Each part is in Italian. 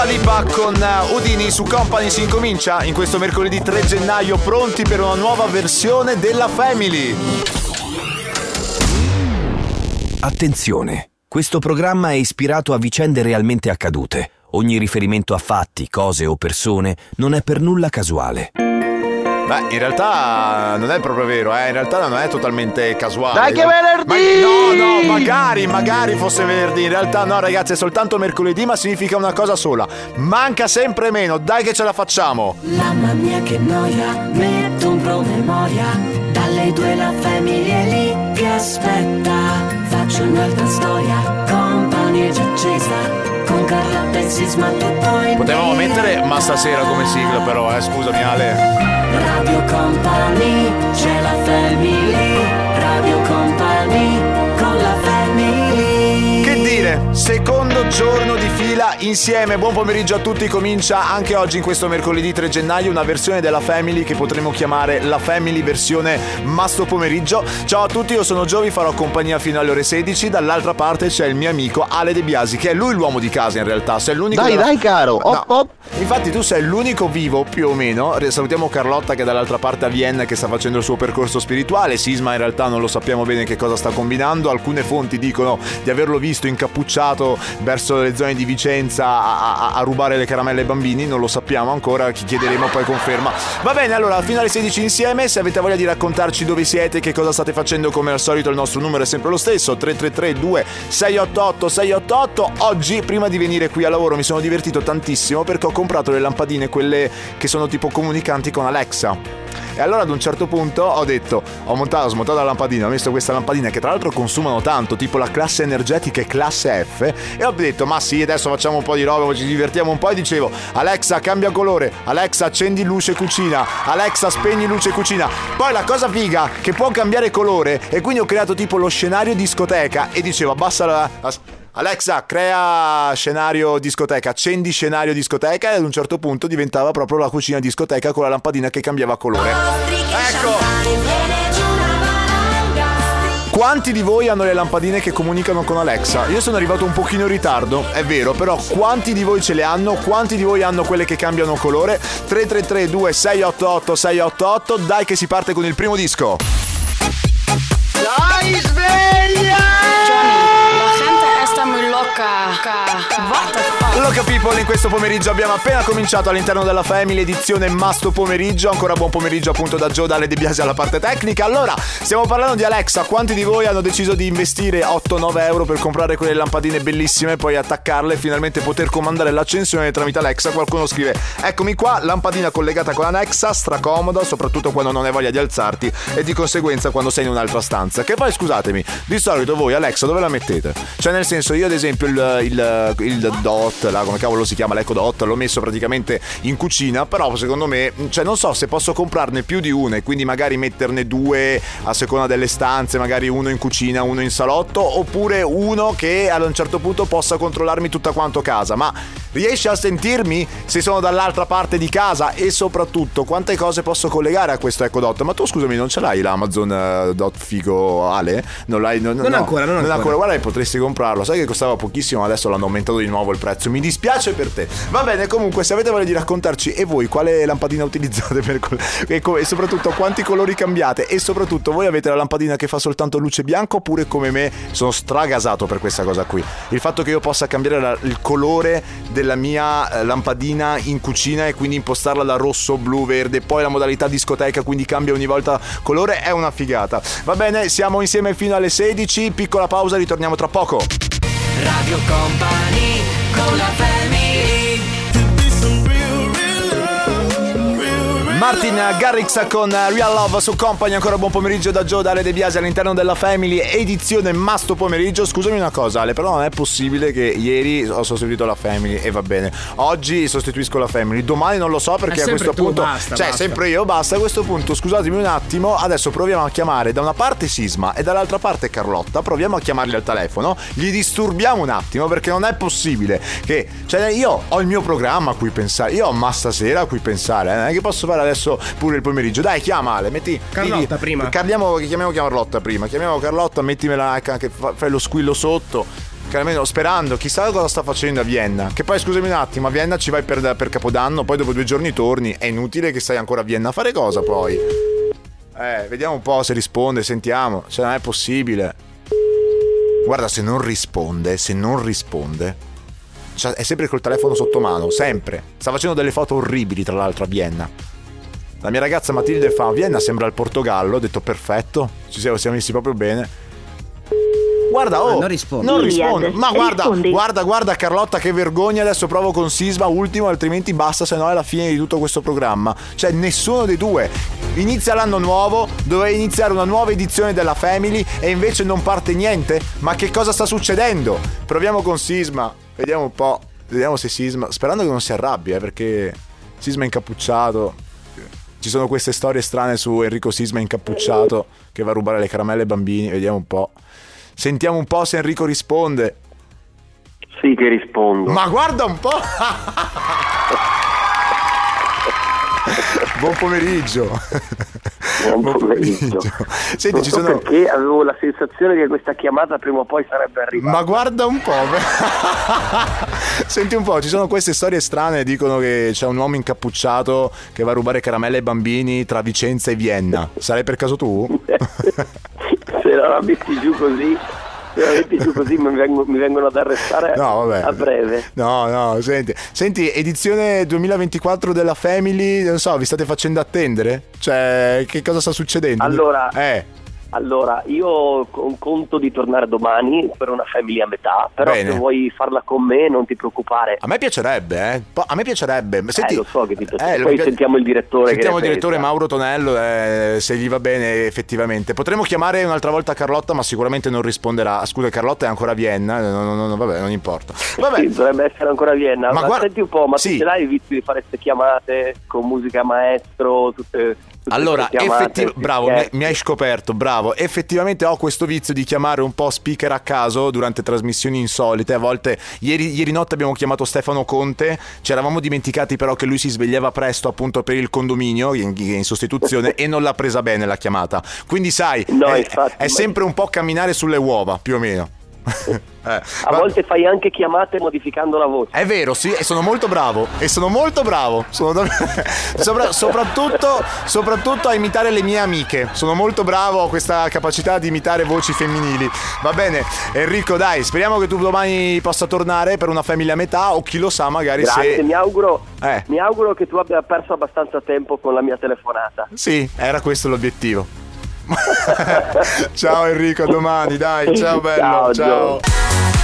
Dua Lipa con uh, Udini su Company si incomincia in questo mercoledì 3 gennaio pronti per una nuova versione della Family. Attenzione, questo programma è ispirato a vicende realmente accadute. Ogni riferimento a fatti, cose o persone non è per nulla casuale. Beh, in realtà non è proprio vero, eh. In realtà non è totalmente casuale. Dai che venerdì! Ma, no, no, magari, magari fosse venerdì. In realtà no, ragazzi, è soltanto mercoledì, ma significa una cosa sola. Manca sempre meno, dai che ce la facciamo. Mamma mia che noia, metto un promemoria. Dalle due la famiglia è lì che aspetta. Faccio un'altra storia, compagnia già accesa. Con Carlotta e Sisma tutto in Potevamo mettere ma stasera come sigla però, eh, scusami Ale. Radio Company, c'è la family. Radio Company, con la family. Che dire, secondo giorno di fila insieme, buon pomeriggio a tutti, comincia anche oggi in questo mercoledì 3 gennaio una versione della Family che potremmo chiamare la Family versione Masto Pomeriggio. Ciao a tutti, io sono Gio, vi farò compagnia fino alle ore 16, dall'altra parte c'è il mio amico Ale De Biasi, che è lui l'uomo di casa in realtà, sei l'unico... Dai, della- dai, caro. No, Op, op. Infatti tu sei l'unico vivo più o meno. Salutiamo Carlotta che è dall'altra parte a Vienna che sta facendo il suo percorso spirituale. Sisma in realtà non lo sappiamo bene che cosa sta combinando. Alcune fonti dicono di averlo visto incappucciato verso le zone di Vicenza a, a- a rubare le caramelle ai bambini. Non lo sappiamo ancora, chi chiederemo poi conferma. Va bene, allora fino alle 16 insieme. Se avete voglia di raccontarci dove siete, che cosa state facendo, come al solito il nostro numero è sempre lo stesso: 333 2688 688. Oggi, prima di venire qui a lavoro, mi sono divertito tantissimo perché ho comprato le lampadine, quelle che sono tipo comunicanti con Alexa. E allora ad un certo punto ho detto, ho montato, ho smontato la lampadina, ho messo questa lampadina che tra l'altro consumano tanto, tipo la classe energetica e classe F, e ho detto, ma sì, adesso facciamo un po' di roba, ci divertiamo un po' e dicevo, Alexa cambia colore, Alexa accendi luce cucina, Alexa spegni luce cucina. Poi la cosa figa che può cambiare colore e quindi ho creato tipo lo scenario discoteca e dicevo, abbassa la... la- Alexa, crea scenario discoteca, accendi scenario discoteca e ad un certo punto diventava proprio la cucina discoteca con la lampadina che cambiava colore. Ecco! Quanti di voi hanno le lampadine che comunicano con Alexa? Io sono arrivato un pochino in ritardo, è vero, però quanti di voi ce le hanno? Quanti di voi hanno quelle che cambiano colore? 333 2688 688, dai che si parte con il primo disco. Dai, sveglia! K, K, Bota Loca People, in questo pomeriggio abbiamo appena cominciato all'interno della Family edizione Masto Pomeriggio. Ancora buon pomeriggio appunto da Gio Dalle De Biasi alla parte tecnica. Allora, stiamo parlando di Alexa. Quanti di voi hanno deciso di investire 8-9 euro per comprare quelle lampadine bellissime, poi attaccarle e finalmente poter comandare l'accensione tramite Alexa? Qualcuno scrive: Eccomi qua, lampadina collegata con Alexa, stracomoda, soprattutto quando non hai voglia di alzarti e di conseguenza quando sei in un'altra stanza. Che poi scusatemi, di solito voi Alexa dove la mettete? Cioè, nel senso, io ad esempio il, il, il dot, la, come cavolo si chiama, l'Echo Dot, l'ho messo praticamente in cucina, però secondo me, cioè non so se posso comprarne più di una e quindi magari metterne due a seconda delle stanze, magari uno in cucina, uno in salotto, oppure uno che ad un certo punto possa controllarmi tutta quanto casa, ma riesci a sentirmi se sono dall'altra parte di casa e soprattutto quante cose posso collegare a questo Echo Dot? Ma tu scusami, non ce l'hai l'Amazon eh, Dot Figo Ale? Non l'hai? No, Non no, ancora, non ancora. Guarda, che potresti comprarlo. Sai che costava pochissimo, adesso l'hanno aumentato di nuovo il prezzo. Mi dispiace per te. Va bene, comunque, se avete voglia di raccontarci e voi quale lampadina utilizzate col- e, co- e soprattutto quanti colori cambiate e soprattutto voi avete la lampadina che fa soltanto luce bianca oppure come me sono stragasato per questa cosa qui. Il fatto che io possa cambiare la- il colore della mia eh, lampadina in cucina e quindi impostarla da rosso, blu, verde, poi la modalità discoteca, quindi cambia ogni volta colore, è una figata. Va bene, siamo insieme fino alle 16, piccola pausa, ritorniamo tra poco. Radio Company, con la Martin Garrix con Real Love su Company, ancora buon pomeriggio da Joe Dalle De Biasi all'interno della Family, edizione Masto pomeriggio. Scusami una cosa Ale, però non è possibile che ieri ho sostituito la Family e va bene. Oggi sostituisco la Family, domani non lo so perché a questo tu, punto... basta, cioè, basta. sempre io, basta. A questo punto, scusatemi un attimo, adesso proviamo a chiamare da una parte Sisma e dall'altra parte Carlotta, proviamo a chiamarli al telefono, gli disturbiamo un attimo perché non è possibile che... Cioè, io ho il mio programma a cui pensare, io ho ma stasera a cui pensare, eh, non è che posso fare adesso pure il pomeriggio. Dai, chiama Ale, metti... Carlotta prima. Chiamiamo, chiamiamo Carlotta prima, chiamiamo Carlotta, mettimela anche, fa- fai lo squillo sotto. sperando, chissà cosa sta facendo a Vienna. Che poi scusami un attimo, a Vienna ci vai per, per Capodanno, poi dopo due giorni torni. È inutile che stai ancora a Vienna a fare cosa poi? Eh, vediamo un po' se risponde, sentiamo. Se non è possibile. Guarda, se non risponde, se non risponde. cioè, È sempre col telefono sotto mano, sempre. Sta facendo delle foto orribili, tra l'altro, a Vienna. La mia ragazza Matilde fa: Vienna sembra il Portogallo. Ho detto perfetto, ci siamo, siamo messi proprio bene. Guarda, oh, non risponde. Non risponde. Ma guarda, rispondi. guarda, guarda Carlotta che vergogna. Adesso provo con Sisma ultimo, altrimenti basta, se no è la fine di tutto questo programma. Cioè, nessuno dei due. Inizia l'anno nuovo, doveva iniziare una nuova edizione della Family e invece non parte niente. Ma che cosa sta succedendo? Proviamo con Sisma. Vediamo un po'. Vediamo se Sisma. Sperando che non si arrabbi, eh, perché Sisma è incappucciato. Ci sono queste storie strane su Enrico Sisma incappucciato che va a rubare le caramelle ai bambini. Vediamo un po'. Sentiamo un po' se Enrico risponde. Sì, che rispondo. Ma guarda un po'! Buon pomeriggio. Buon pomeriggio. Senti, non ci so sono. perché avevo la sensazione che questa chiamata prima o poi sarebbe arrivata. Ma guarda un po'. Senti un po', ci sono queste storie strane. Dicono che c'è un uomo incappucciato che va a rubare caramelle ai bambini tra Vicenza e Vienna. Sarai per caso tu? Se la metti giù così, metti giù così mi, vengo- mi vengono ad arrestare No, vabbè. a breve. No, no, senti. Senti, edizione 2024 della Family, non so, vi state facendo attendere? Cioè, che cosa sta succedendo? Allora- Eh, Allora, io con- conto di tornare domani per una famiglia a metà, però Bene. se vuoi farla con me non ti preoccupare. a me piacerebbe, eh. A me piacerebbe. Senti, eh, lo so che ti piace. lo Poi pi- sentiamo il direttore. Sentiamo il direttore pensa. Mauro Tonello, eh, se gli va bene effettivamente. Potremmo chiamare un'altra volta Carlotta, ma sicuramente non risponderà. Scusa, Carlotta è ancora a Vienna, eh, no, no, no, vabbè, non importa. Vabbè. Sì, dovrebbe essere ancora a Vienna. Ma Ma, guarda- senti un po', ma sì. ce l'hai vizio di fare queste chiamate con musica maestro? Tutte Allora, questi bravo, mi, scherzi? mi hai scoperto, bravo. Effettivamente ho questo vizio di chiamare un po' speaker a caso durante trasmissioni insolite. A volte, ieri, ieri notte abbiamo chiamato Stefano Conte, ci eravamo dimenticati però che lui si svegliava presto appunto per il condominio in, in sostituzione e non l'ha presa bene la chiamata. Quindi sai, No, è, infatti, è ma- sempre un po' camminare sulle uova, più o meno. Eh, A ma- volte fai anche chiamate modificando la voce. È vero, sì, e sono molto bravo. E sono molto bravo. Sono sopra- soprattutto, soprattutto a imitare le mie amiche. Sono molto bravo, ho questa capacità di imitare voci femminili. Va bene, Enrico, dai, speriamo che tu domani possa tornare per una famiglia a metà. O chi lo sa, magari Grazie, se. mi auguro, Eh. mi auguro che tu abbia perso abbastanza tempo con la mia telefonata. Sì, era questo l'obiettivo. ciao Enrico, a domani, dai, ciao bello, Ciao, ciao.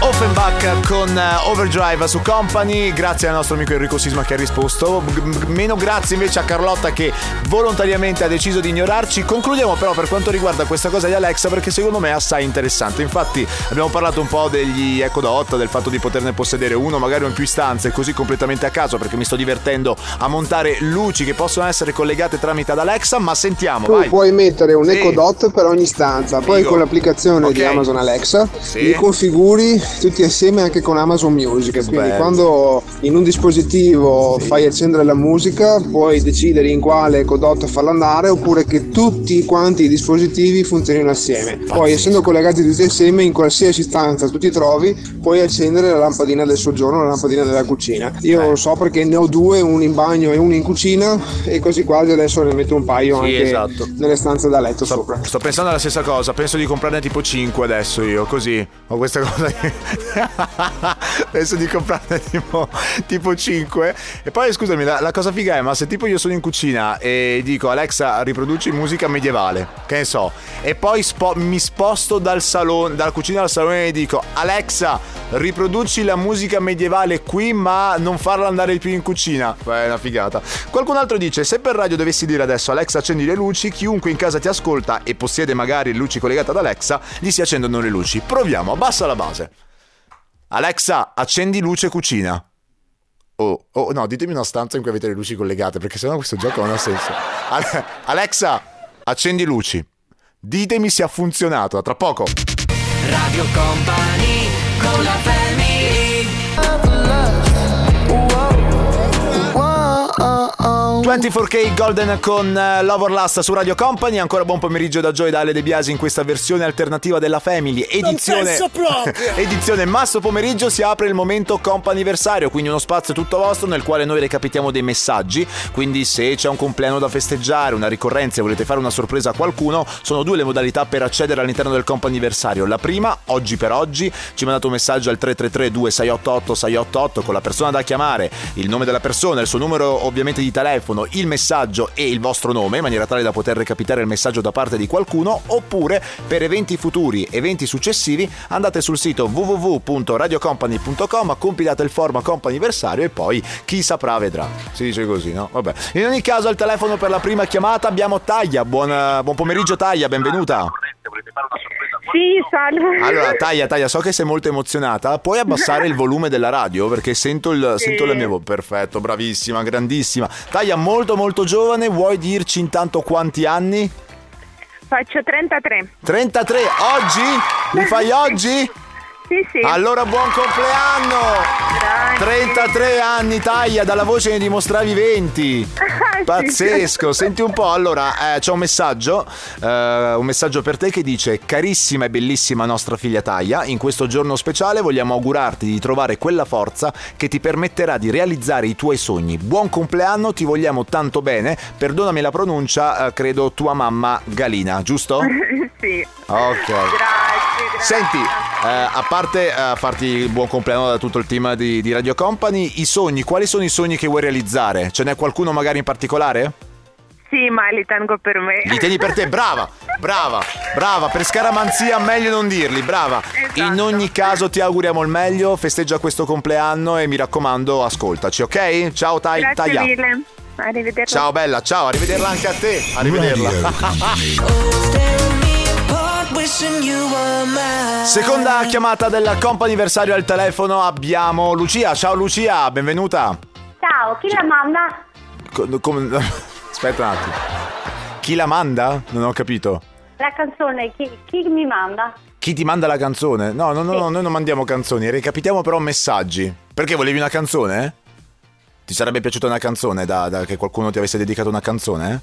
Offenbach con eh, Overdrive su Company, grazie al nostro amico Enrico Sisma che ha risposto. Meno grazie invece a Carlotta che volontariamente ha deciso di ignorarci. Concludiamo però per quanto riguarda questa cosa di Alexa perché secondo me è assai interessante. Infatti abbiamo parlato un po' degli Echo Dot, del fatto di poterne possedere uno magari in più stanze così completamente a caso perché mi sto divertendo a montare luci che possono essere collegate tramite ad Alexa, ma sentiamo, Tu vai. puoi mettere un Sì. Echo Dot per ogni stanza, poi Figo. con l'applicazione di Ok. Amazon Alexa Sì. li configuri tutti assieme anche con Amazon Music. Quindi bello. quando in un dispositivo fai accendere la musica, puoi decidere in quale Echo Dot farlo andare oppure che tutti quanti i dispositivi funzionino assieme. Poi essendo collegati tutti assieme in qualsiasi stanza tu ti trovi, puoi accendere la lampadina del soggiorno, la lampadina della cucina. Io Eh. lo so perché ne ho due, uno in bagno e uno in cucina e così quasi adesso ne metto un paio Sì, anche esatto. nelle stanze da letto sopra. Sto pensando alla stessa cosa, penso di comprarne tipo 5 adesso io, così. Ho questa cosa di... penso di comprarne tipo, tipo 5. E poi scusami, la, la cosa figa è, ma se tipo io sono in cucina e dico Alexa riproduci musica medievale, che ne so, e poi spo- mi sposto dal salone, dalla cucina al salone e dico Alexa riproduci la musica medievale qui ma non farla andare più in cucina. Beh, è una figata. Qualcun altro dice, se per radio dovessi dire adesso Alexa accendi le luci, chiunque in casa ti ascolta e possiede magari luci collegate ad Alexa, gli si accendono le luci. Proviamo, abbassa la base. Alexa, accendi luce cucina. Oh, oh, no, ditemi una stanza in cui avete le luci collegate, perché sennò questo gioco non ha senso. Ale- Alexa, accendi luci. Ditemi se ha funzionato, a tra poco. Radio Company con la family 24K Golden con eh, Love or Last su Radio Company. Ancora buon pomeriggio da Joy e da Ale De Biasi in questa versione alternativa della Family. Edizione, edizione Masso Pomeriggio si apre il momento comp'anniversario, quindi uno spazio tutto vostro nel quale noi recapitiamo dei messaggi. Quindi se c'è un compleanno da festeggiare, una ricorrenza e volete fare una sorpresa a qualcuno, sono due le modalità per accedere all'interno del comp'anniversario. La prima, oggi per oggi, ci mandate un messaggio al 333 2688 688 con la persona da chiamare, il nome della persona, il suo numero ovviamente di telefono, il messaggio e il vostro nome in maniera tale da poter recapitare il messaggio da parte di qualcuno oppure per eventi futuri, eventi successivi andate sul sito www.radiocompany.com compilate il forma comp'anniversario e poi chi saprà vedrà. Si dice così, no? Vabbè. In ogni caso al telefono per la prima chiamata abbiamo Taglia. Buon, buon pomeriggio Taglia, benvenuta. Sì, salve. Allora, Taglia, Taglia, so che sei molto emozionata. Puoi abbassare il volume della radio? Perché sento, il, Sì. sento la mia voce. Perfetto, bravissima, grandissima. Taglia, molto, molto giovane. Vuoi dirci intanto quanti anni? Faccio 33. 33. Oggi? Li fai oggi? Sì, sì. Allora, buon compleanno! Grazie. 33 anni, Taglia, dalla voce ne dimostravi 20. Sì, Pazzesco, senti un po'. Allora, eh, c'è un messaggio, eh, un messaggio per te che dice: Carissima e bellissima nostra figlia Taglia, in questo giorno speciale vogliamo augurarti di trovare quella forza che ti permetterà di realizzare i tuoi sogni. Buon compleanno, ti vogliamo tanto bene. Perdonami la pronuncia, eh, credo tua mamma Galina, giusto? sì. Ok. Grazie, grazie. Senti, a parte eh, farti il buon compleanno da tutto il team di, di Radio Company, i sogni, quali sono i sogni che vuoi realizzare? Ce n'è qualcuno magari in particolare? Sì, ma li tengo per me. Li tieni per te, brava, brava, brava, per scaramanzia meglio non dirli, brava. Esatto. In ogni caso ti auguriamo il meglio, festeggia questo compleanno e mi raccomando ascoltaci, ok? Ciao Tai, Grazie Taglia. mille. Arrivederla. Ciao bella, ciao, arrivederla anche a te, arrivederla. Seconda chiamata del comp'anniversario al telefono abbiamo Lucia, ciao Lucia, benvenuta. Ciao, chi la manda? Co- come- Aspetta un attimo. Chi la manda? Non ho capito. La canzone, chi, chi mi manda? Chi ti manda la canzone? No, no, no, Sì. no, noi non mandiamo canzoni, recapitiamo però messaggi. Perché volevi una canzone? Ti sarebbe piaciuta una canzone da, da- che qualcuno ti avesse dedicato una canzone?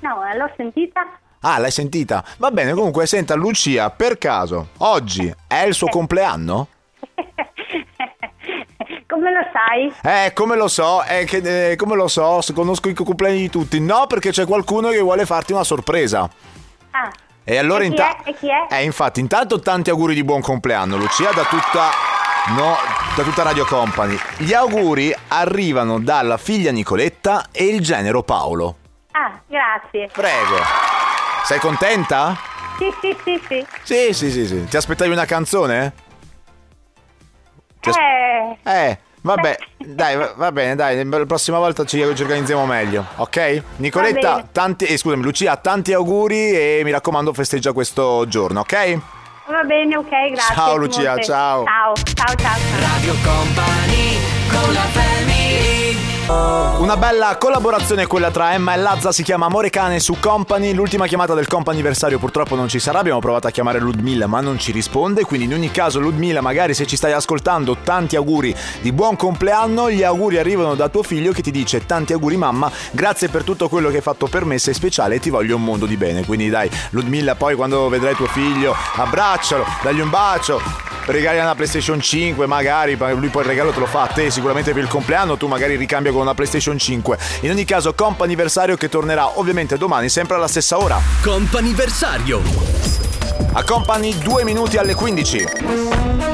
No, l'ho sentita. Ah, l'hai sentita? Va bene, comunque senta Lucia, per caso, oggi è il suo compleanno? Come lo sai? Eh, come lo so, eh, che, eh, come lo so, conosco i compleanni di tutti. No, perché c'è qualcuno che vuole farti una sorpresa. Ah, E allora chi inta- è? E chi è? Eh, infatti, intanto tanti auguri di buon compleanno, Lucia, da tutta. No, da tutta Radio Company. Gli auguri arrivano dalla figlia Nicoletta e il genero Paolo. ah, grazie. Prego. Sei contenta? Sì, sì, sì, sì. Sì, sì, sì, sì. Ti aspettavi una canzone? Ti as- Eh, Eh, vabbè, dai, va, va bene, dai, la prossima volta ci, ci organizziamo meglio, ok? Nicoletta, tanti, eh, scusami, Lucia, tanti auguri e mi raccomando festeggia questo giorno, ok? va bene, ok, grazie. Ciao, Lucia, ciao. Ciao, ciao, ciao. ciao. Una bella collaborazione quella tra Emma e Lazza si chiama Amore Cane su Company. L'ultima chiamata del comp'anniversario purtroppo non ci sarà. Abbiamo provato a chiamare Ludmilla ma non ci risponde. Quindi in ogni caso Ludmilla, magari se ci stai ascoltando, tanti auguri di buon compleanno. Gli auguri arrivano da tuo figlio che ti dice tanti auguri mamma. Grazie per tutto quello che hai fatto per me, sei speciale e ti voglio un mondo di bene. Quindi dai Ludmilla, poi quando vedrai tuo figlio, abbraccialo, dagli un bacio. Regali una PlayStation 5, magari ma lui poi il regalo te lo fa a te sicuramente per il compleanno, tu magari ricambia con una PlayStation 5. In ogni caso, comp anniversario che tornerà ovviamente domani, sempre alla stessa ora. Comp'anniversario. A Company 2 minuti alle 15.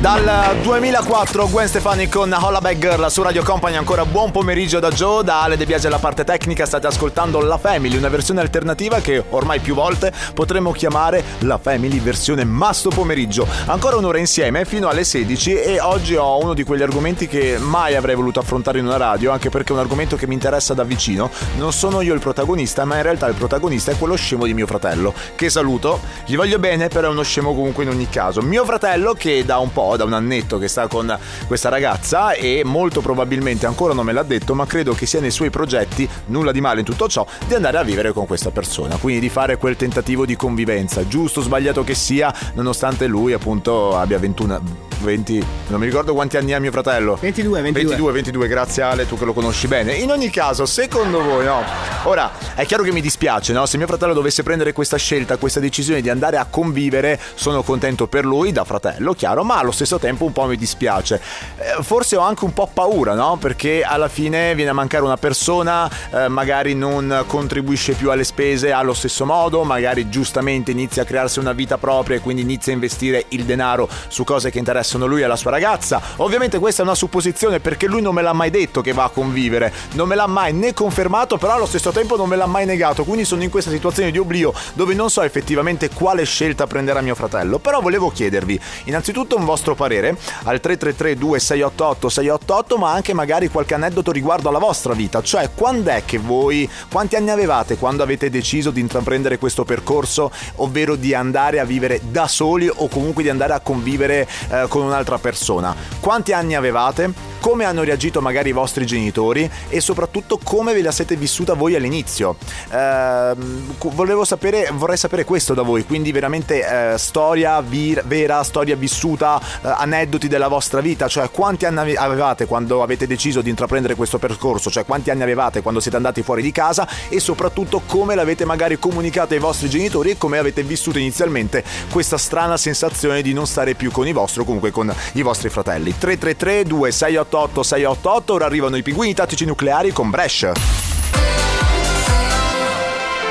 Dal 2004 Gwen Stefani con Holla Bag Girl su Radio Company ancora buon pomeriggio da Joe, da Ale De Biasi alla parte tecnica state ascoltando La Family, una versione alternativa che ormai più volte potremmo chiamare La Family versione masto pomeriggio. Ancora un'ora insieme fino alle 16 e oggi ho uno di quegli argomenti che mai avrei voluto affrontare in una radio, anche perché è un argomento che mi interessa da vicino. Non sono io il protagonista, ma in realtà il protagonista è quello scemo di mio fratello, che saluto, gli voglio bene, però è uno scemo comunque in ogni caso. Mio fratello che da un po', da un annetto che sta con questa ragazza e molto probabilmente ancora non me l'ha detto, ma credo che sia nei suoi progetti, nulla di male in tutto ciò, di andare a vivere con questa persona, quindi di fare quel tentativo di convivenza, giusto o sbagliato che sia, nonostante lui appunto abbia 21 20, non mi ricordo quanti anni ha mio fratello. 22, 22. 22, 22, grazie Ale, tu che lo conosci bene. In ogni caso, secondo voi, no? Ora, è chiaro che mi dispiace, no? Se mio fratello dovesse prendere questa scelta, questa decisione di andare a convivere, sono contento per lui, da fratello, chiaro, ma allo stesso tempo un po' mi dispiace. Eh, forse ho anche un po' paura, no? Perché alla fine viene a mancare una persona, eh, magari non contribuisce più alle spese allo stesso modo, magari giustamente inizia a crearsi una vita propria e quindi inizia a investire il denaro su cose che interessano lui e la sua ragazza. Ovviamente questa è una supposizione perché lui non me l'ha mai detto che va a convivere, non me l'ha mai né confermato, però allo stesso tempo non me l'ha mai negato, quindi sono in questa situazione di oblio dove non so effettivamente quale scelta prenderà mio fratello, però volevo chiedervi innanzitutto un vostro parere al 333 2688 688, ma anche magari qualche aneddoto riguardo alla vostra vita, cioè quando è che voi, quanti anni avevate quando avete deciso di intraprendere questo percorso, ovvero di andare a vivere da soli o comunque di andare a convivere eh, con un'altra persona? Quanti anni avevate? come hanno reagito magari i vostri genitori e soprattutto come ve la siete vissuta voi all'inizio. Eh, volevo sapere, vorrei sapere questo da voi, quindi veramente eh, storia vir- vera, storia vissuta, aneddoti della vostra vita, cioè quanti anni avevate quando avete deciso di intraprendere questo percorso, cioè quanti anni avevate quando siete andati fuori di casa e soprattutto come l'avete magari comunicato ai vostri genitori e come avete vissuto inizialmente questa strana sensazione di non stare più con i vostri o comunque con i vostri fratelli. 333 2688 688 688 ora arrivano i pinguini tattici nucleari con Brescia.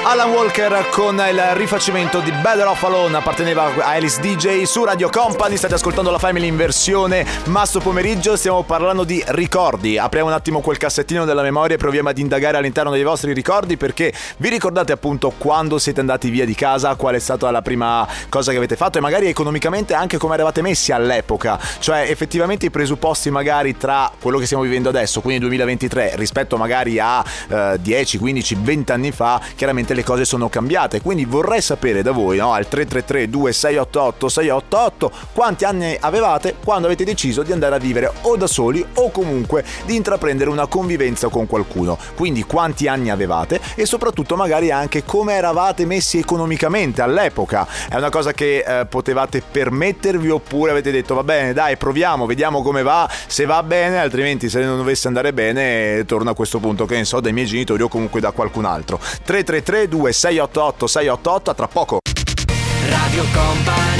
Alan Walker con il rifacimento di Better Off Alone apparteneva a Alice DJ su Radio Company. State ascoltando la Family in versione masso pomeriggio. Stiamo parlando di ricordi. Apriamo un attimo quel cassettino della memoria e proviamo ad indagare all'interno dei vostri ricordi perché vi ricordate appunto quando siete andati via di casa qual è stata la prima cosa che avete fatto e magari economicamente anche come eravate messi all'epoca? Cioè effettivamente i presupposti magari tra quello che stiamo vivendo adesso quindi 2023 rispetto magari a eh, 10 15 20 anni fa chiaramente le cose sono cambiate. Quindi vorrei sapere da voi, no? al 333 2688 688, quanti anni avevate quando avete deciso di andare a vivere o da soli o comunque di intraprendere una convivenza con qualcuno. Quindi quanti anni avevate e soprattutto magari anche come eravate messi economicamente all'epoca. È una cosa che eh, potevate permettervi oppure avete detto va bene, dai, proviamo, vediamo come va, se va bene, altrimenti se non dovesse andare bene torno a questo punto che ne so dai miei genitori o comunque da qualcun altro. 333 332 688 688 a tra poco. Radio Company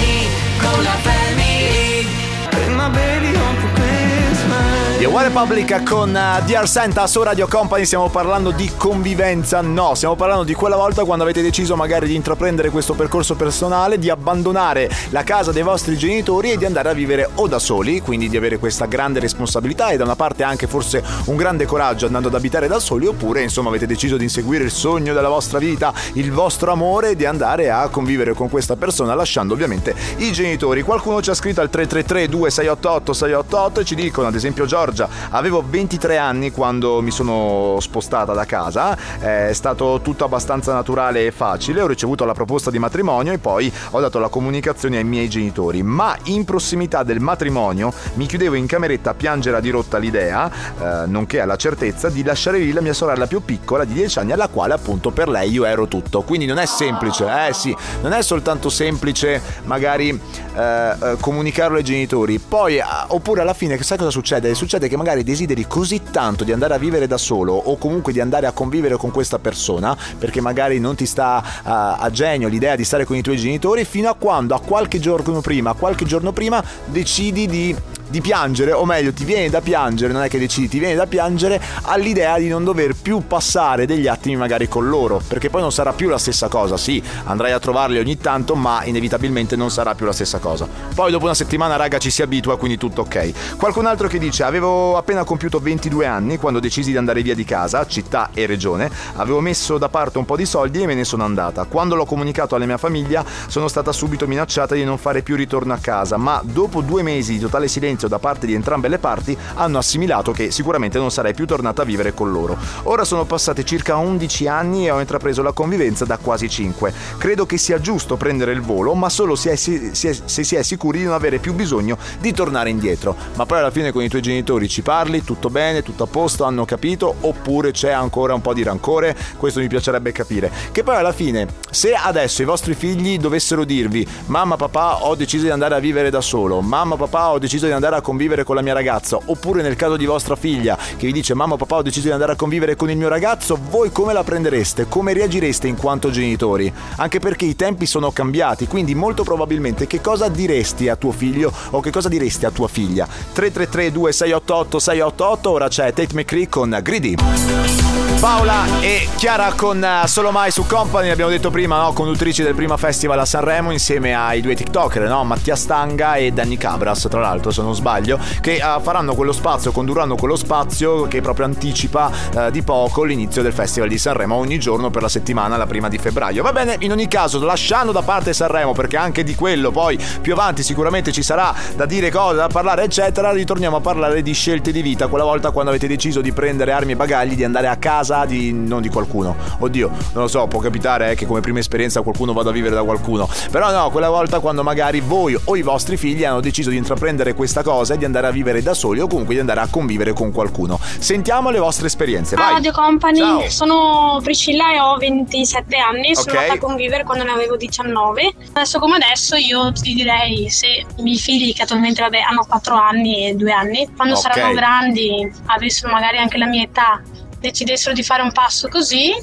One Republic con uh, Dear Santa su Radio Company stiamo parlando di convivenza, no, stiamo parlando di quella volta quando avete deciso magari di intraprendere questo percorso personale, di abbandonare la casa dei vostri genitori e di andare a vivere o da soli, quindi di avere questa grande responsabilità e da una parte anche forse un grande coraggio andando ad abitare da soli oppure insomma avete deciso di inseguire il sogno della vostra vita, il vostro amore e di andare a convivere con questa persona lasciando ovviamente i genitori. Qualcuno ci ha scritto al 333 2688 688 e ci dicono ad esempio Giorgio Giorgia. Avevo 23 anni quando mi sono spostata da casa, è stato tutto abbastanza naturale e facile, ho ricevuto la proposta di matrimonio e poi ho dato la comunicazione ai miei genitori, ma in prossimità del matrimonio mi chiudevo in cameretta a piangere a dirotta l'idea, eh, nonché alla certezza di lasciare lì la mia sorella più piccola di 10 anni alla quale appunto per lei io ero tutto. Quindi non è semplice, eh sì, non è soltanto semplice magari eh, eh comunicarlo ai genitori, poi oppure alla fine sai cosa? Succede succede che magari desideri così tanto di andare a vivere da solo o comunque di andare a convivere con questa persona perché magari non ti sta uh, a genio l'idea di stare con i tuoi genitori fino a quando a qualche giorno prima, qualche giorno prima decidi di di piangere, o meglio, ti viene da piangere, non è che decidi, ti viene da piangere all'idea di non dover più passare degli attimi magari con loro, perché poi non sarà più la stessa cosa, sì, andrai a trovarli ogni tanto, ma inevitabilmente non sarà più la stessa cosa. Poi dopo una settimana, raga, ci si abitua, quindi tutto ok. Qualcun altro che dice, avevo appena compiuto 22 anni quando decisi di andare via di casa, città e regione, avevo messo da parte un po' di soldi e me ne sono andata. Quando l'ho comunicato alla mia famiglia, sono stata subito minacciata di non fare più ritorno a casa, ma dopo due mesi di totale silenzio, all'inizio da parte di entrambe le parti hanno assimilato che sicuramente non sarei più tornata a vivere con loro. Ora sono passati circa 11 anni e ho intrapreso la convivenza da quasi 5. Credo che sia giusto prendere il volo, ma solo se, è, se, se si è sicuri di non avere più bisogno di tornare indietro. Ma poi alla fine con i tuoi genitori ci parli, tutto bene, tutto a posto, hanno capito, oppure c'è ancora un po' di rancore? Questo mi piacerebbe capire. Che poi alla fine, se adesso i vostri figli dovessero dirvi mamma papà ho deciso di andare a vivere da solo, mamma papà ho deciso di andare a convivere con la mia ragazza, oppure nel caso di vostra figlia che vi dice mamma papà ho deciso di andare a convivere con il mio ragazzo, voi come la prendereste? Come reagireste in quanto genitori? Anche perché i tempi sono cambiati, quindi molto probabilmente che cosa diresti a tuo figlio o che cosa diresti a tua figlia? 333 2688 688 ora c'è Tate McCree con Greedy. Paola e Chiara con uh, Solo Mai su Company, abbiamo detto prima, no? conduttrici del prima festival a Sanremo insieme ai due TikToker, no? Mattia Stanga e Danny Cabras, tra l'altro se non sbaglio, che uh, faranno quello spazio, condurranno quello spazio che proprio anticipa uh, di poco l'inizio del Festival di Sanremo ogni giorno per la settimana, la prima di febbraio. Va bene, in ogni caso, lasciando da parte Sanremo, perché anche di quello poi più avanti sicuramente ci sarà da dire cose, da parlare, eccetera, ritorniamo a parlare di scelte di vita, quella volta quando avete deciso di prendere armi e bagagli, di andare a casa casa di, non di qualcuno. Oddio, non lo so, può capitare eh, che come prima esperienza qualcuno vada a vivere da qualcuno. Però no, quella volta quando magari voi o i vostri figli hanno deciso di intraprendere questa cosa e di andare a vivere da soli o comunque di andare a convivere con qualcuno. Sentiamo le vostre esperienze. Vai. Radio Company, Ciao. sono Priscilla e ho 27 anni, sono Ok. andata a convivere quando ne avevo 19. Adesso come adesso io ti direi se i miei figli che attualmente vabbè, hanno 4 anni e 2 anni, quando Ok. saranno grandi, avessero magari anche la mia età, decidessero di fare un passo così,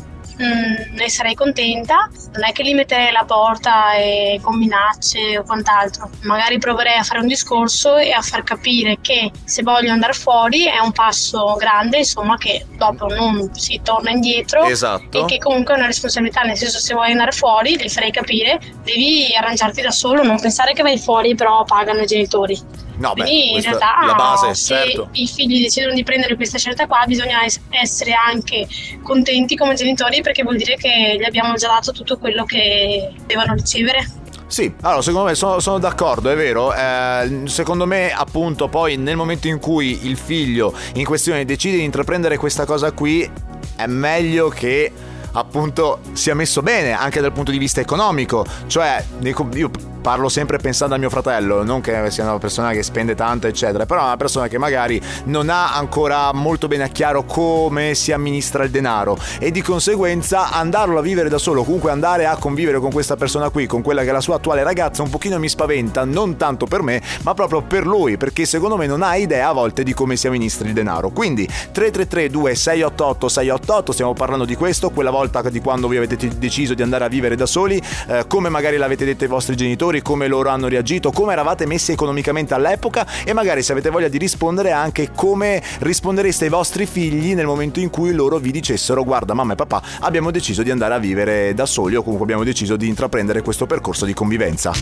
mm, ne sarei contenta. Non è che li metterei alla porta e con minacce o quant'altro. Magari proverei a fare un discorso e a far capire che se voglio andare fuori è un passo grande, insomma, che dopo non si torna indietro. Esatto. E che comunque è una responsabilità, nel senso se vuoi andare fuori, li farei capire, devi arrangiarti da solo, non pensare che vai fuori però pagano i genitori. No, beh, Quindi in realtà la base, se certo. i figli decidono di prendere questa scelta qua bisogna es- essere anche contenti come genitori perché vuol dire che gli abbiamo già dato tutto quello che devono ricevere. Sì, allora secondo me sono, sono d'accordo, è vero. Eh, secondo me, appunto, poi nel momento in cui il figlio in questione decide di intraprendere questa cosa qui, è meglio che appunto sia messo bene anche dal punto di vista economico. Cioè, io parlo sempre pensando a mio fratello, non che sia una persona che spende tanto, eccetera, però è una persona che magari non ha ancora molto bene a chiaro come si amministra il denaro e di conseguenza andarlo a vivere da solo, comunque andare a convivere con questa persona qui, con quella che è la sua attuale ragazza, un pochino mi spaventa, non tanto per me, ma proprio per lui, perché secondo me non ha idea a volte di come si amministra il denaro. Quindi 333 2688 688, stiamo parlando di questo, quella volta di quando voi avete deciso di andare a vivere da soli, eh, come magari l'avete detto ai vostri genitori, come loro hanno reagito, come eravate messi economicamente all'epoca e magari se avete voglia di rispondere anche come rispondereste ai vostri figli nel momento in cui loro vi dicessero guarda mamma e papà abbiamo deciso di andare a vivere da soli o comunque abbiamo deciso di intraprendere questo percorso di convivenza.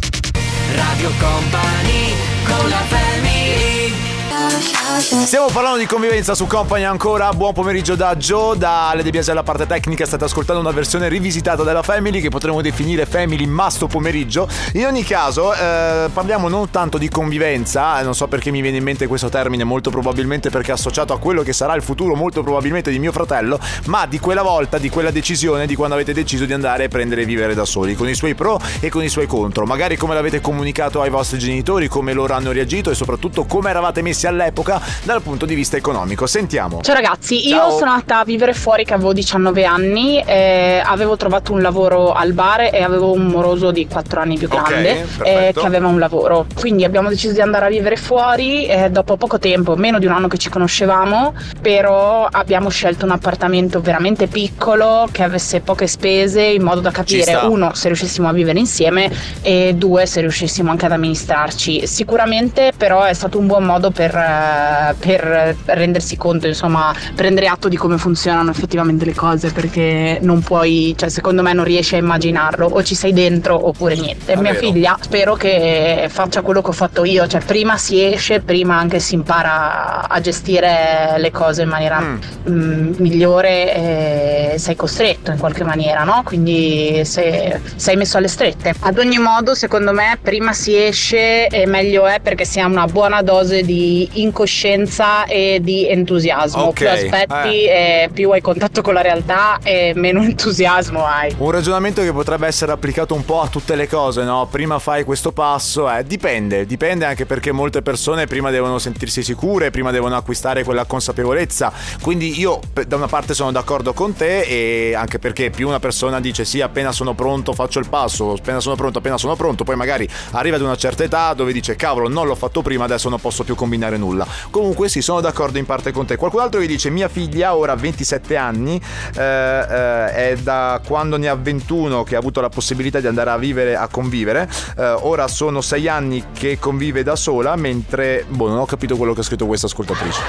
Radio Company con la family Stiamo parlando di convivenza su Company ancora. Buon pomeriggio da Joe, da Ale De Biasi alla parte tecnica. State ascoltando una versione rivisitata della Family che potremmo definire Family Masto pomeriggio. In ogni caso, eh, parliamo non tanto di convivenza, eh, non so perché mi viene in mente questo termine, molto probabilmente perché è associato a quello che sarà il futuro, molto probabilmente di mio fratello, ma di quella volta, di quella decisione, di quando avete deciso di andare a prendere e vivere da soli, con i suoi pro e con i suoi contro. Magari come l'avete comunicato ai vostri genitori, come loro hanno reagito e soprattutto come eravate messi all'epoca dal punto di vista economico. Sentiamo. Ciao ragazzi, Ciao. io sono andata a vivere fuori che avevo 19 anni, eh, avevo trovato un lavoro al bar e avevo un moroso di 4 anni più grande eh, perfetto. che aveva un lavoro. Quindi abbiamo deciso di andare a vivere fuori eh, dopo poco tempo, meno di un anno che ci conoscevamo, però abbiamo scelto un appartamento veramente piccolo che avesse poche spese in modo da capire uno se riuscissimo a vivere insieme e due se riuscissimo anche ad amministrarci. Sicuramente però è stato un buon modo per eh, per rendersi conto, insomma, prendere atto di come funzionano effettivamente le cose perché non puoi, cioè secondo me non riesci a immaginarlo o ci sei dentro oppure niente. È Mia vero. figlia spero che faccia quello che ho fatto io, cioè prima si esce, prima anche si impara a gestire le cose in maniera mm, migliore e sei costretto in qualche maniera, no? Quindi se sei messo alle strette. Ad ogni modo, secondo me, prima si esce e meglio è perché si ha una buona dose di incoscienza e di entusiasmo. Ok, Più aspetti e più hai contatto con la realtà e meno entusiasmo hai. Un ragionamento che potrebbe essere applicato un po' a tutte le cose, no? Prima fai questo passo, eh, dipende, dipende anche perché molte persone prima devono sentirsi sicure, prima devono acquistare quella consapevolezza. Quindi io da una parte sono d'accordo con te e anche perché più una persona dice sì, appena sono pronto faccio il passo, appena sono pronto, appena sono pronto, poi magari arriva ad una certa età dove dice cavolo, non l'ho fatto prima, adesso non posso più combinare nulla. Comunque sì, sono d'accordo in parte con te. Qualcun altro che dice mia figlia ora ha 27 anni, eh, eh, è da quando ne ha 21 che ha avuto la possibilità di andare a vivere, a convivere. Eh, ora sono 6 anni che convive da sola, mentre boh, non ho capito quello che ha scritto questa ascoltatrice.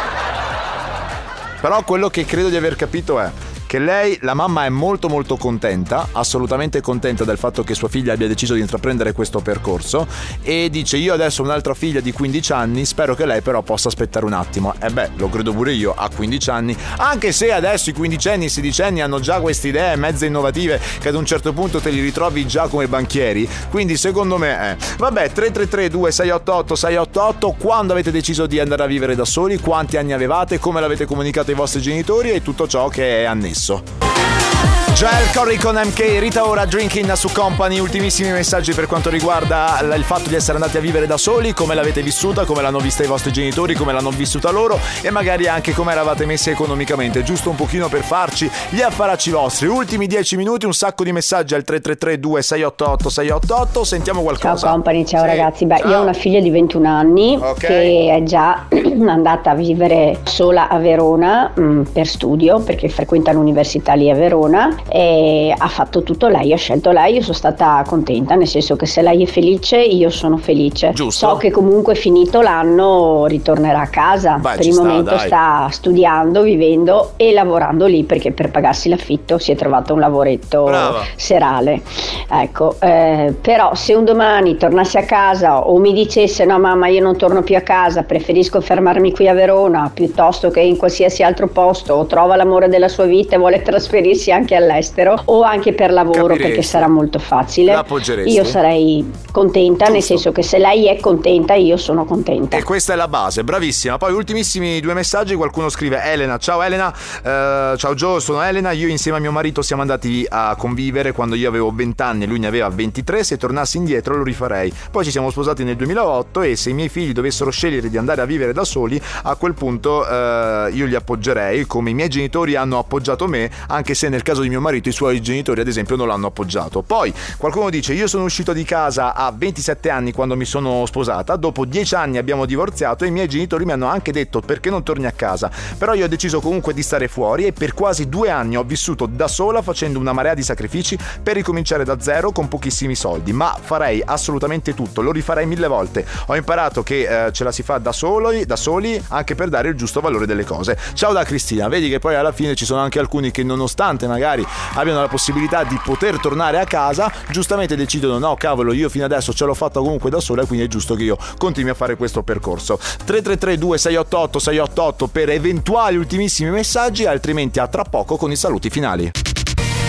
Però quello che credo di aver capito è che lei, la mamma è molto molto contenta, assolutamente contenta del fatto che sua figlia abbia deciso di intraprendere questo percorso e dice io adesso ho un'altra figlia di 15 anni, spero che lei però possa aspettare un attimo. E beh, lo credo pure io, a 15 anni, anche se adesso i 15 anni e i 16 anni hanno già queste idee mezze innovative che ad un certo punto te li ritrovi già come banchieri, quindi secondo me eh. Vabbè, 333 2688 688, quando avete deciso di andare a vivere da soli, quanti anni avevate, come l'avete comunicato ai vostri genitori e tutto ciò che è annesso. stesso. Joel Corey con MK, Rita ora Drinking su Company, ultimissimi messaggi per quanto riguarda il fatto di essere andati a vivere da soli, come l'avete vissuta, come l'hanno vista i vostri genitori, come l'hanno vissuta loro e magari anche come eravate messi economicamente, giusto un pochino per farci gli affaracci vostri. Ultimi 10 minuti, un sacco di messaggi al 333 2688 688, sentiamo qualcosa. Ciao company, ciao Sì, ragazzi. Beh, ciao. io ho una figlia di 21 anni Ok. che è già andata a vivere sola a Verona mh, per studio perché frequenta l'università lì a Verona e ha fatto tutto lei, ha scelto lei. Io sono stata contenta, nel senso che se lei è felice, io sono felice. Giusto. So che comunque finito l'anno ritornerà a casa. Beh, per il sta, momento dai. sta studiando, vivendo e lavorando lì perché per pagarsi l'affitto si è trovato un lavoretto Brava. serale. Ecco, eh, però se un domani tornassi a casa o mi dicesse no mamma io non torno più a casa, preferisco fermarmi qui a Verona piuttosto che in qualsiasi altro posto o trova l'amore della sua vita e vuole trasferirsi anche all'estero o anche per lavoro Capiresti. perché sarà molto facile, io sarei contenta, nel senso che se lei è contenta io sono contenta. E questa è la base, bravissima. Poi ultimissimi due messaggi, qualcuno scrive Elena, ciao Elena, eh, ciao Joe, sono Elena, io insieme a mio marito siamo andati a convivere quando io avevo 20 anni e lui ne aveva 23, se tornassi indietro lo rifarei. Poi ci siamo sposati nel 2008 e se i miei figli dovessero scegliere di andare a vivere da soli, a quel punto eh, io li appoggerei come i miei genitori hanno appoggiato me, anche se nel caso di mio marito i suoi genitori ad esempio non l'hanno appoggiato. Poi qualcuno dice io sono uscito di casa a 27 anni quando mi sono sposata, dopo 10 anni abbiamo divorziato e i miei genitori mi hanno anche detto perché non torni a casa, però io ho deciso comunque di stare fuori e per quasi due anni ho vissuto da sola facendo una marea di sacrifici per ricominciare da zero con pochissimi soldi, ma farei assolutamente tutto, lo rifarei mille volte. Ho imparato che eh, ce la si fa da soli, da soli anche per dare il giusto valore delle cose. Ciao da Cristina, vedi che poi alla fine ci sono anche alcuni che nonostante magari abbiano la possibilità di poter tornare a casa, giustamente decidono no cavolo io fino adesso ce l'ho fatta comunque da sola quindi è giusto che io continui a fare questo percorso. 333 2688 688 per eventuali ultimissimi messaggi, altrimenti a tra poco con i saluti finali.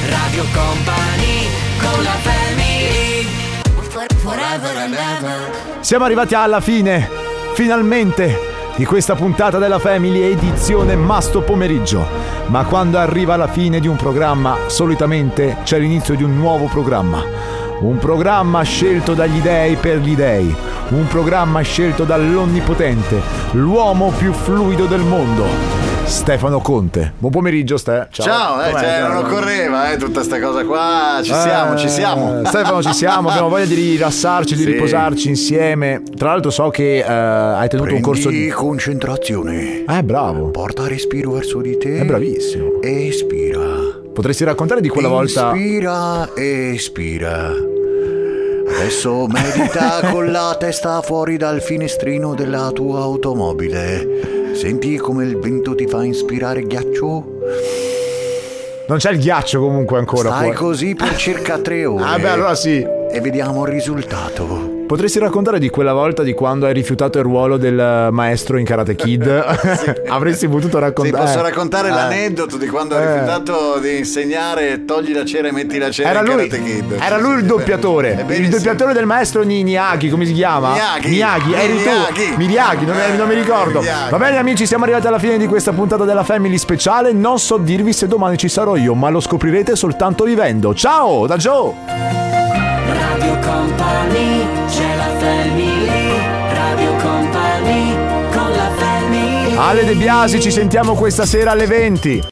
Radio Company con la family Siamo arrivati alla fine, finalmente, di questa puntata della Family edizione Masto Pomeriggio. Ma quando arriva la fine di un programma, solitamente c'è l'inizio di un nuovo programma. Un programma scelto dagli dei per gli dei. Un programma scelto dall'Onnipotente, l'uomo più fluido del mondo. Stefano Conte. Buon pomeriggio, Ste. Ciao, eh, Com'è? cioè, non occorreva eh, tutta sta cosa qua. Ci siamo, ci siamo. Eh, Stefano, ci siamo. Abbiamo voglia di rilassarci, di Sì. riposarci insieme. Tra l'altro, so che eh, hai tenuto un corso di. concentrazione. Eh, bravo. Porta respiro verso di te. È bravissimo. Espira. Potresti raccontare di quella volta. Inspira, espira. Adesso medita con la testa fuori dal finestrino della tua automobile. Senti come il vento ti fa inspirare ghiaccio? Non c'è il ghiaccio comunque ancora. Stai fuori. così per circa tre ore. Ah, beh, allora sì. E vediamo il risultato. Potresti raccontare di quella volta di quando hai rifiutato il ruolo del maestro in Karate Kid? Avresti potuto Sì, raccontare. posso raccontare Eh. l'aneddoto di quando Eh. rifiutato di insegnare togli la cera e metti la cera Era in lui, Karate Kid. era lui il doppiatore. Il sì. doppiatore del maestro Ni- Miyagi, come si chiama? Miyagi. Miyagi, eri tu. Miyagi. Non, non mi ricordo. Miyagi. Va bene, amici, siamo arrivati alla fine di questa puntata della Family speciale. Non so dirvi se domani ci sarò io, ma lo scoprirete soltanto vivendo. Ciao, da Joe! Radio Company, c'è la family. Radio Company, con la family. Ale De Biasi, ci sentiamo questa sera alle 20.